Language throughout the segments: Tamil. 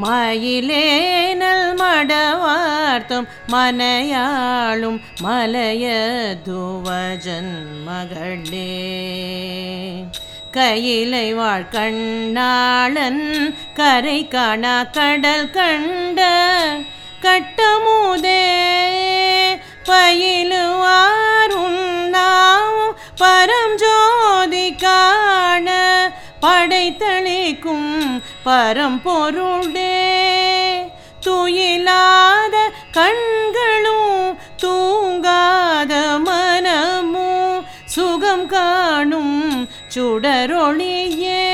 மயிலேனல் மடவார்த்தும் மனையாளும் மலையதுவஜன் மகளே. கையிலை வாழ்கண்ணாளன் கரை காணா கடல் கண்ட கட்டமுதே. பயிலுவார் பரம்பொருளே துயிலாத கண்களும் தூங்காத மனமும் சுகம் காணும் சுடரொளியே.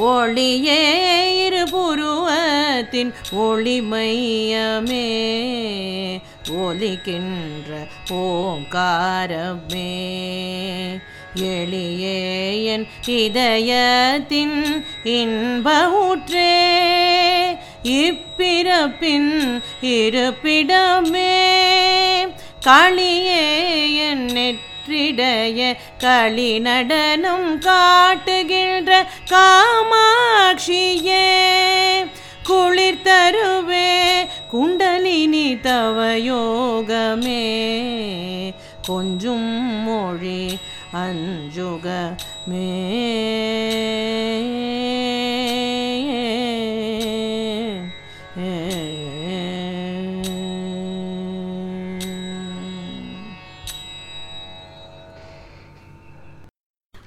ஒளியே இருபுருவத்தின் ஒளிமையமே ஒலிக்கின்ற ஓங்காரமே. எளியேயன் இதயத்தின் இன்ப ஊற்றே இப்பிறப்பின் இருப்பிடமே. களியேயன் நெற்றிடைய களி நடனம் காட்டுகின்ற காமாட்சியே குளிர் தருவே குண்டலினி தவயோகமே கொஞ்சும் மொழி அஞ்சுகமே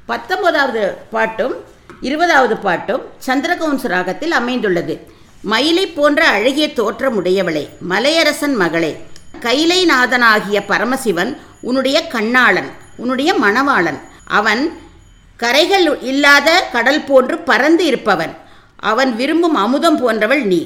பத்தொன்பதாவது பாட்டும் இருபதாவது பாட்டும் சந்திரகவுன்ஸ் ராகத்தில் அமைந்துள்ளது. மயிலை போன்ற அழகிய தோற்றமுடையவளே மலையரசன் மகளே கைலைநாதனாகிய பரமசிவன் உன்னுடைய கண்ணாளன் உன்னுடைய மணவாளன். அவன் கரைகள் இல்லாத கடல் போன்று பறந்து இருப்பவன். அவன் விரும்பும் அமுதம் போன்றவள் நீ.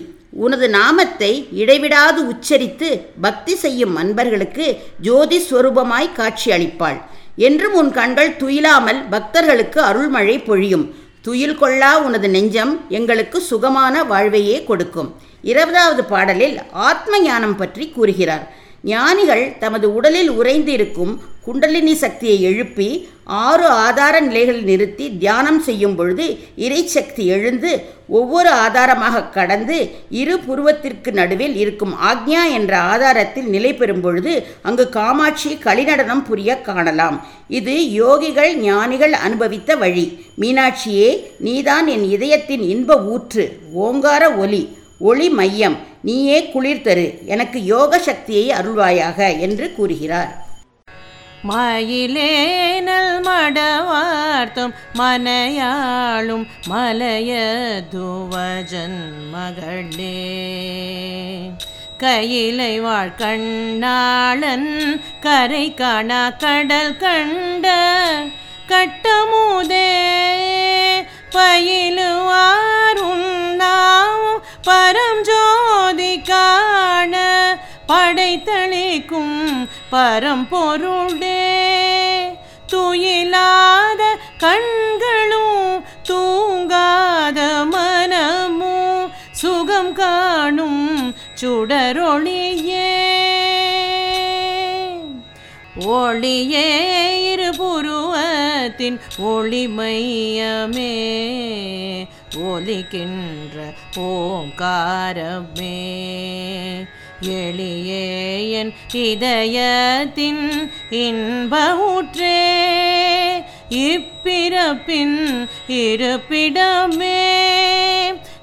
உனது நாமத்தை இடைவிடாது உச்சரித்து பக்தி செய்யும் அன்பர்களுக்கு ஜோதி ஸ்வரூபமாய் காட்சி அளிப்பாள். என்றும் உன் கண்கள் துயிலாமல் பக்தர்களுக்கு அருள்மழை பொழியும். துயில் கொள்ளா உனது நெஞ்சம் எங்களுக்கு சுகமான வாழ்வையே கொடுக்கும். இருபதாவது பாடலில் ஆத்ம ஞானம் பற்றி கூறுகிறார். ஞானிகள் தமது உடலில் உறைந்து இருக்கும் குண்டலினி சக்தியை எழுப்பி ஆறு ஆதார நிலைகளில் நிறுத்தி தியானம் செய்யும் பொழுது இறைச்சக்தி எழுந்து ஒவ்வொரு ஆதாரமாக கடந்து இரு புருவத்திற்கு நடுவில் இருக்கும் ஆக்ஞா என்ற ஆதாரத்தில் நிலை பெறும் பொழுது அங்கு காமாட்சி களிநடனம் புரிய காணலாம். இது யோகிகள் ஞானிகள் அனுபவித்த வழி. மீனாட்சியே நீதான் என் இதயத்தின் இன்ப ஊற்று ஓங்கார ஒலி. ஒளி மையம் நீயே குளிர் தரு எனக்கு யோக சக்தியை அருள்வாயாக என்று கூறுகிறார். மயிலேனல் மடவார்த்தும் மனையாளும் மலையதுவஜன் மகளே. கையிலை வாழ்கண்ணாளன் கரை காணா கடல் கண்ட கட்டமுதே படைத்தளிக்கும் பரம்பொருளே. துயிலாத கண்களும் தூங்காத மனமும் சுகம் காணும் சுடரொளியே. ஒளியே இருபுருவத்தின் ஒளிமையமே. ஒலிக்கின்ற ஓங்காரமே. எளியேயன் இதயத்தின் இன்ப ஊற்றே இப்பிறப்பின் இருப்பிடமே.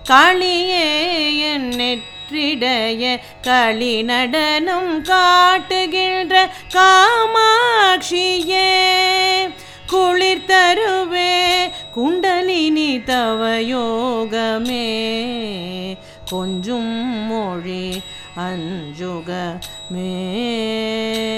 களியேயன் நெற்றிடைய களி நடனம் காட்டுகின்ற காமாட்சியே குளிர் தருவே குண்டலினி தவயோகமே. கொஞ்சும் மொழி अञ्जुग मे।